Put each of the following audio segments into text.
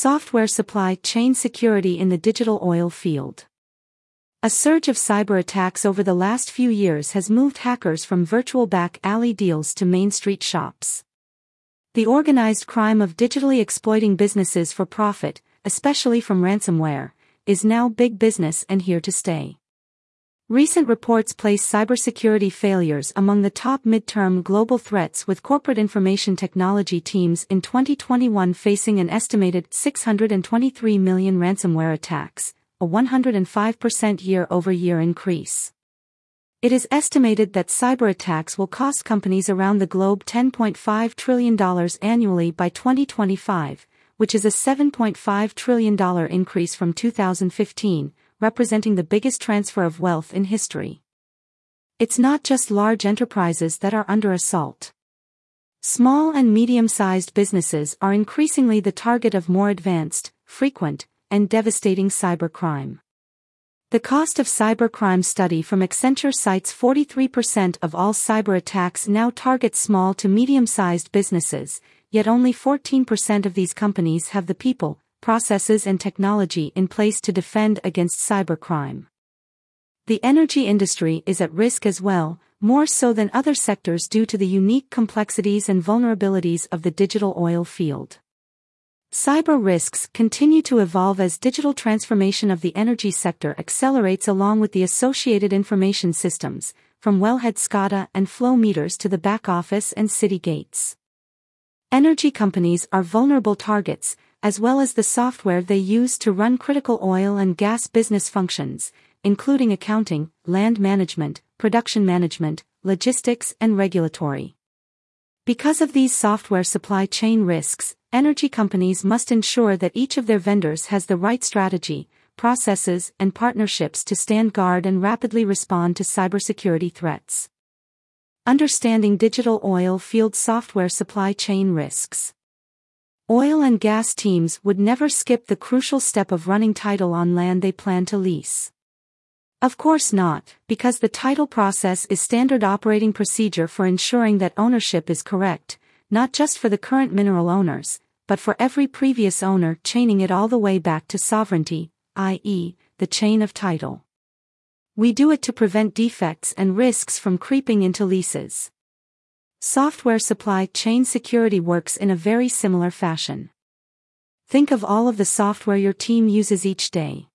Software supply chain security in the digital oil field. A surge of cyber attacks over the last few years has moved hackers from virtual back alley deals to main street shops. The organized crime of digitally exploiting businesses for profit, especially from ransomware, is now big business and here to stay. Recent reports place cybersecurity failures among the top midterm global threats with corporate information technology teams in 2021 facing an estimated 623 million ransomware attacks, a 105% year-over-year increase. It is estimated that cyber attacks will cost companies around the globe $10.5 trillion annually by 2025, which is a $7.5 trillion increase from 2015, representing the biggest transfer of wealth in history. It's not just large enterprises that are under assault. Small and medium-sized businesses are increasingly the target of more advanced, frequent, and devastating cybercrime. The cost of cybercrime study from Accenture cites 43% of all cyber attacks now target small to medium-sized businesses, yet only 14% of these companies have the people, processes and technology in place to defend against cybercrime. The energy industry is at risk as well, more so than other sectors due to the unique complexities and vulnerabilities of the digital oil field. Cyber risks continue to evolve as digital transformation of the energy sector accelerates along with the associated information systems, from wellhead SCADA and flow meters to the back office and city gates. Energy companies are vulnerable targets, as well as the software they use to run critical oil and gas business functions, including accounting, land management, production management, logistics, and regulatory. Because of these software supply chain risks, energy companies must ensure that each of their vendors has the right strategy, processes, and partnerships to stand guard and rapidly respond to cybersecurity threats. Understanding digital oil field software supply chain risks. Oil and gas teams would never skip the crucial step of running title on land they plan to lease. Of course not, because the title process is standard operating procedure for ensuring that ownership is correct, not just for the current mineral owners, but for every previous owner chaining it all the way back to sovereignty, i.e., the chain of title. We do it to prevent defects and risks from creeping into leases. Software supply chain security works in a very similar fashion. Think of all of the software your team uses each day.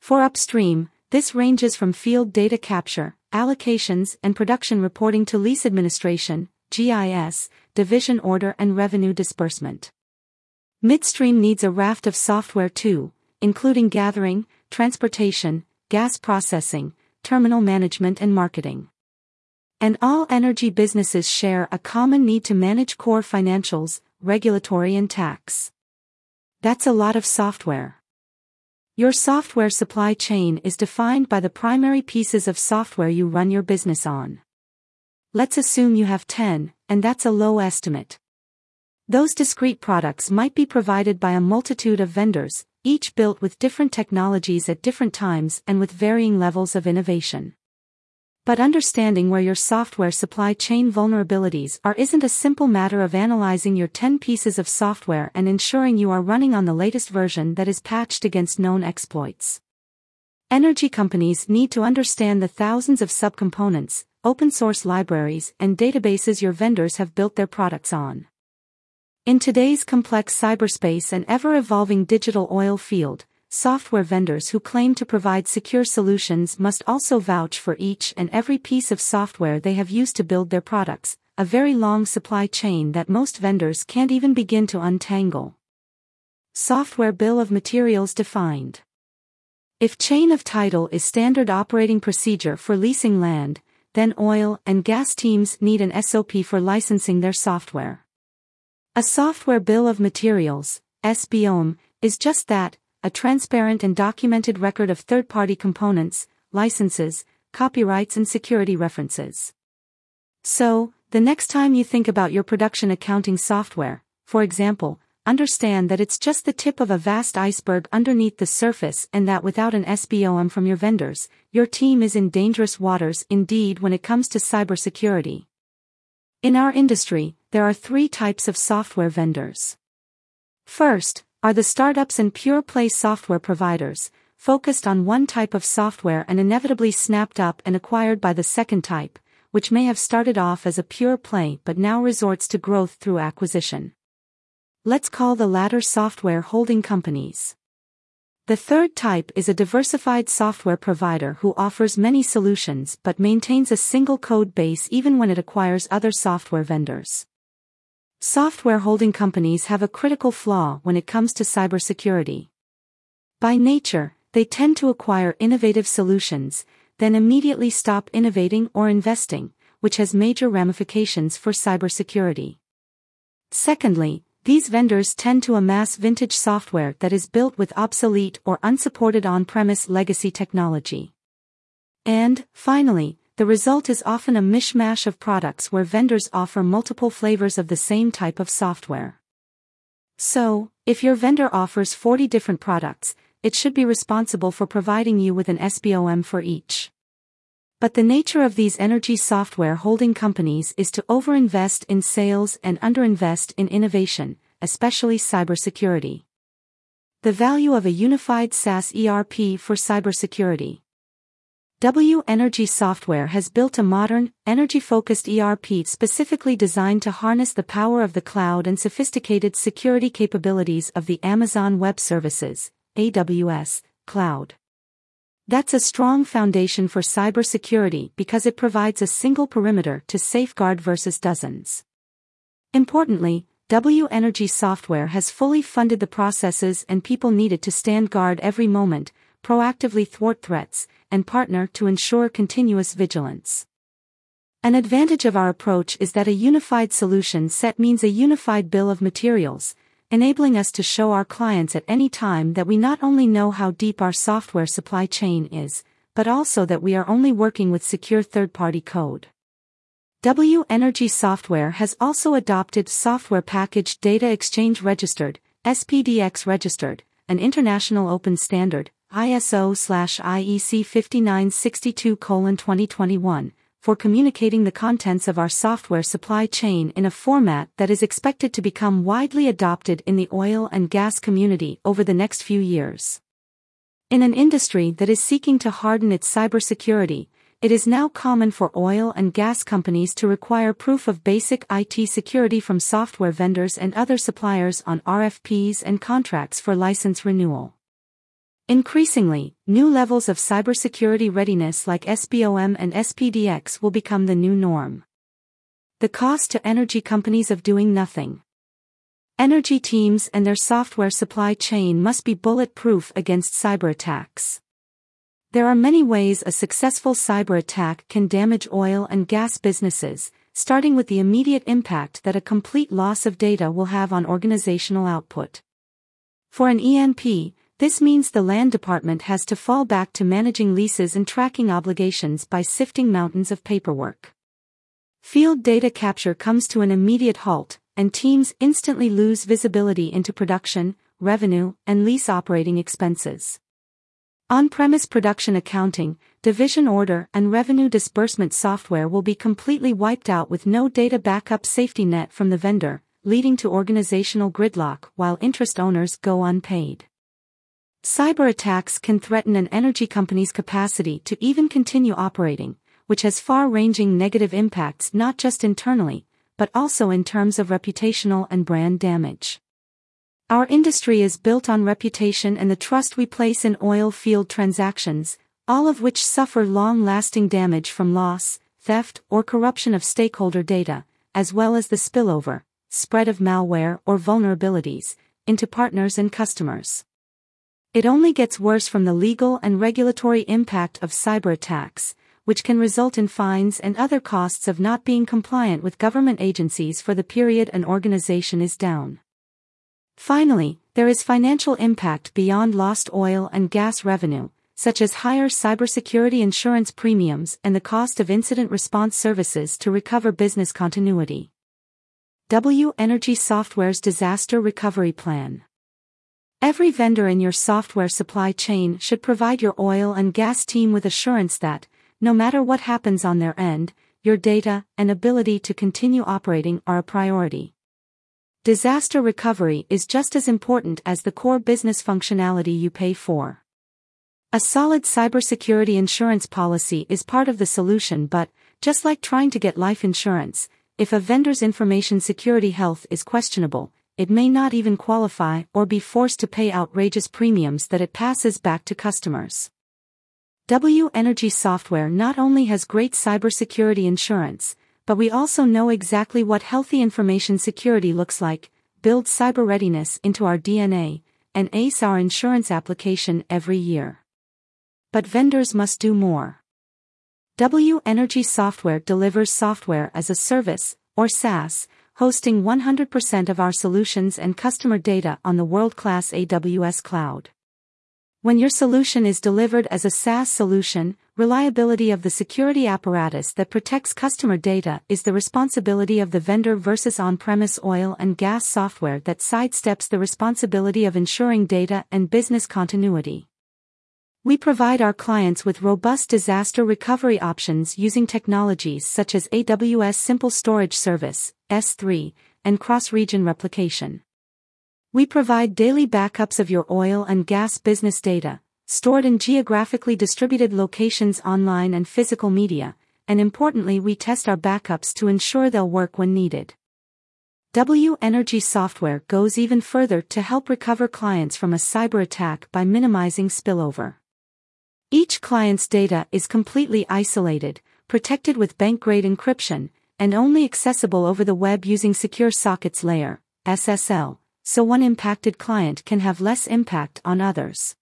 For upstream, this ranges from field data capture, allocations and production reporting to lease administration, GIS, division order and revenue disbursement. Midstream needs a raft of software too, including gathering, transportation, gas processing, terminal management and marketing. And all energy businesses share a common need to manage core financials, regulatory and tax. That's a lot of software. Your software supply chain is defined by the primary pieces of software you run your business on. Let's assume you have 10, and that's a low estimate. Those discrete products might be provided by a multitude of vendors, each built with different technologies at different times and with varying levels of innovation. But understanding where your software supply chain vulnerabilities are isn't a simple matter of analyzing your 10 pieces of software and ensuring you are running on the latest version that is patched against known exploits. Energy companies need to understand the thousands of subcomponents, open source libraries, and databases your vendors have built their products on. In today's complex cyberspace and ever evolving digital oil field, software vendors who claim to provide secure solutions must also vouch for each and every piece of software they have used to build their products, a very long supply chain that most vendors can't even begin to untangle. Software Bill of Materials defined. If chain of title is standard operating procedure for leasing land, then oil and gas teams need an SOP for licensing their software. A software bill of materials, SBOM, is just that, a transparent and documented record of third-party components, licenses, copyrights and security references. So, the next time you think about your production accounting software, for example, understand that it's just the tip of a vast iceberg underneath the surface and that without an SBOM from your vendors, your team is in dangerous waters indeed when it comes to cybersecurity. In our industry, there are three types of software vendors. First, are the startups and pure play software providers, focused on one type of software and inevitably snapped up and acquired by the second type, which may have started off as a pure play but now resorts to growth through acquisition. Let's call the latter software holding companies. The third type is a diversified software provider who offers many solutions but maintains a single code base even when it acquires other software vendors. Software holding companies have a critical flaw when it comes to cybersecurity. By nature, they tend to acquire innovative solutions, then immediately stop innovating or investing, which has major ramifications for cybersecurity. Secondly, these vendors tend to amass vintage software that is built with obsolete or unsupported on-premise legacy technology. And, finally, the result is often a mishmash of products where vendors offer multiple flavors of the same type of software. So, if your vendor offers 40 different products, it should be responsible for providing you with an SBOM for each. But the nature of these energy software holding companies is to overinvest in sales and underinvest in innovation, especially cybersecurity. The value of a unified SaaS ERP for cybersecurity. W Energy Software has built a modern, energy-focused ERP specifically designed to harness the power of the cloud and sophisticated security capabilities of the Amazon Web Services, AWS, cloud. That's a strong foundation for cybersecurity because it provides a single perimeter to safeguard versus dozens. Importantly, W Energy Software has fully funded the processes and people needed to stand guard every moment, proactively thwart threats, and partner to ensure continuous vigilance. An advantage of our approach is that a unified solution set means a unified bill of materials, enabling us to show our clients at any time that we not only know how deep our software supply chain is, but also that we are only working with secure third-party code. W Energy Software has also adopted Software Package Data Exchange Registered, SPDX Registered, an international open standard, ISO/IEC 5962:2021, for communicating the contents of our software supply chain in a format that is expected to become widely adopted in the oil and gas community over the next few years. In an industry that is seeking to harden its cybersecurity, it is now common for oil and gas companies to require proof of basic IT security from software vendors and other suppliers on RFPs and contracts for license renewal. Increasingly, new levels of cybersecurity readiness like SBOM and SPDX will become the new norm. The cost to energy companies of doing nothing. Energy teams and their software supply chain must be bulletproof against cyber attacks. There are many ways a successful cyber attack can damage oil and gas businesses, starting with the immediate impact that a complete loss of data will have on organizational output. For an E&P, this means the land department has to fall back to managing leases and tracking obligations by sifting mountains of paperwork. Field data capture comes to an immediate halt, and teams instantly lose visibility into production, revenue, and lease operating expenses. On-premise production accounting, division order and revenue disbursement software will be completely wiped out with no data backup safety net from the vendor, leading to organizational gridlock while interest owners go unpaid. Cyber attacks can threaten an energy company's capacity to even continue operating, which has far-ranging negative impacts not just internally, but also in terms of reputational and brand damage. Our industry is built on reputation and the trust we place in oil field transactions, all of which suffer long-lasting damage from loss, theft, or corruption of stakeholder data, as well as the spillover, spread of malware or vulnerabilities, into partners and customers. It only gets worse from the legal and regulatory impact of cyber attacks, which can result in fines and other costs of not being compliant with government agencies for the period an organization is down. Finally, there is financial impact beyond lost oil and gas revenue, such as higher cybersecurity insurance premiums and the cost of incident response services to recover business continuity. W Energy Software's Disaster Recovery Plan Every vendor in your software supply chain should provide your oil and gas team with assurance that, no matter what happens on their end, your data and ability to continue operating are a priority. disaster recovery is just as important as the core business functionality you pay for. A solid cybersecurity insurance policy is part of the solution, but, just like trying to get life insurance, if a vendor's information security health is questionable, it may not even qualify or be forced to pay outrageous premiums that it passes back to customers. W Energy Software not only has great cybersecurity insurance, but we also know exactly what healthy information security looks like, build cyber readiness into our DNA, and ace our insurance application every year. But vendors must do more. W Energy Software delivers software as a service, or SaaS, hosting 100% of our solutions and customer data on the world-class AWS cloud. When your solution is delivered as a SaaS solution, reliability of the security apparatus that protects customer data is the responsibility of the vendor versus on-premise oil and gas software that sidesteps the responsibility of ensuring data and business continuity. We provide our clients with robust disaster recovery options using technologies such as AWS Simple Storage Service, S3, and cross-region replication. We provide daily backups of your oil and gas business data, stored in geographically distributed locations online and physical media, and importantly we test our backups to ensure they'll work when needed. W Energy software goes even further to help recover clients from a cyber attack by minimizing spillover. Each client's data is completely isolated, protected with bank-grade encryption, and only accessible over the web using Secure Sockets Layer, SSL, so one impacted client can have less impact on others.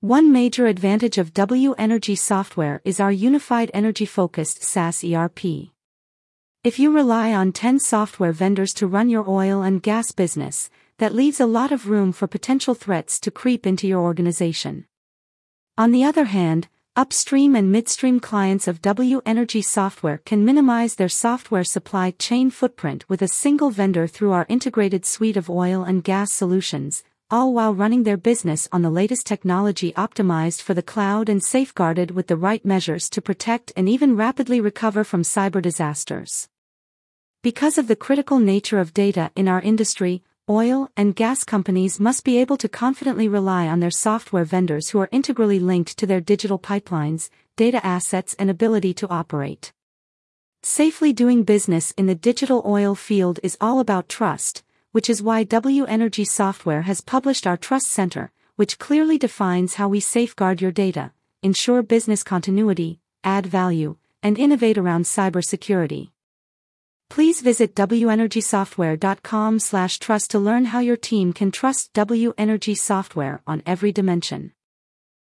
One major advantage of W Energy software is our unified energy-focused SaaS ERP. If you rely on 10 software vendors to run your oil and gas business, that leaves a lot of room for potential threats to creep into your organization. On the other hand, upstream and midstream clients of W Energy software can minimize their software supply chain footprint with a single vendor through our integrated suite of oil and gas solutions, all while running their business on the latest technology optimized for the cloud and safeguarded with the right measures to protect and even rapidly recover from cyber disasters. Because of the critical nature of data in our industry, oil and gas companies must be able to confidently rely on their software vendors who are integrally linked to their digital pipelines, data assets, and ability to operate. Safely doing business in the digital oil field is all about trust, which is why W Energy Software has published our Trust Center, which clearly defines how we safeguard your data, ensure business continuity, add value, and innovate around cybersecurity. Please visit wenergysoftware.com slash trust to learn how your team can trust W Energy Software on every dimension.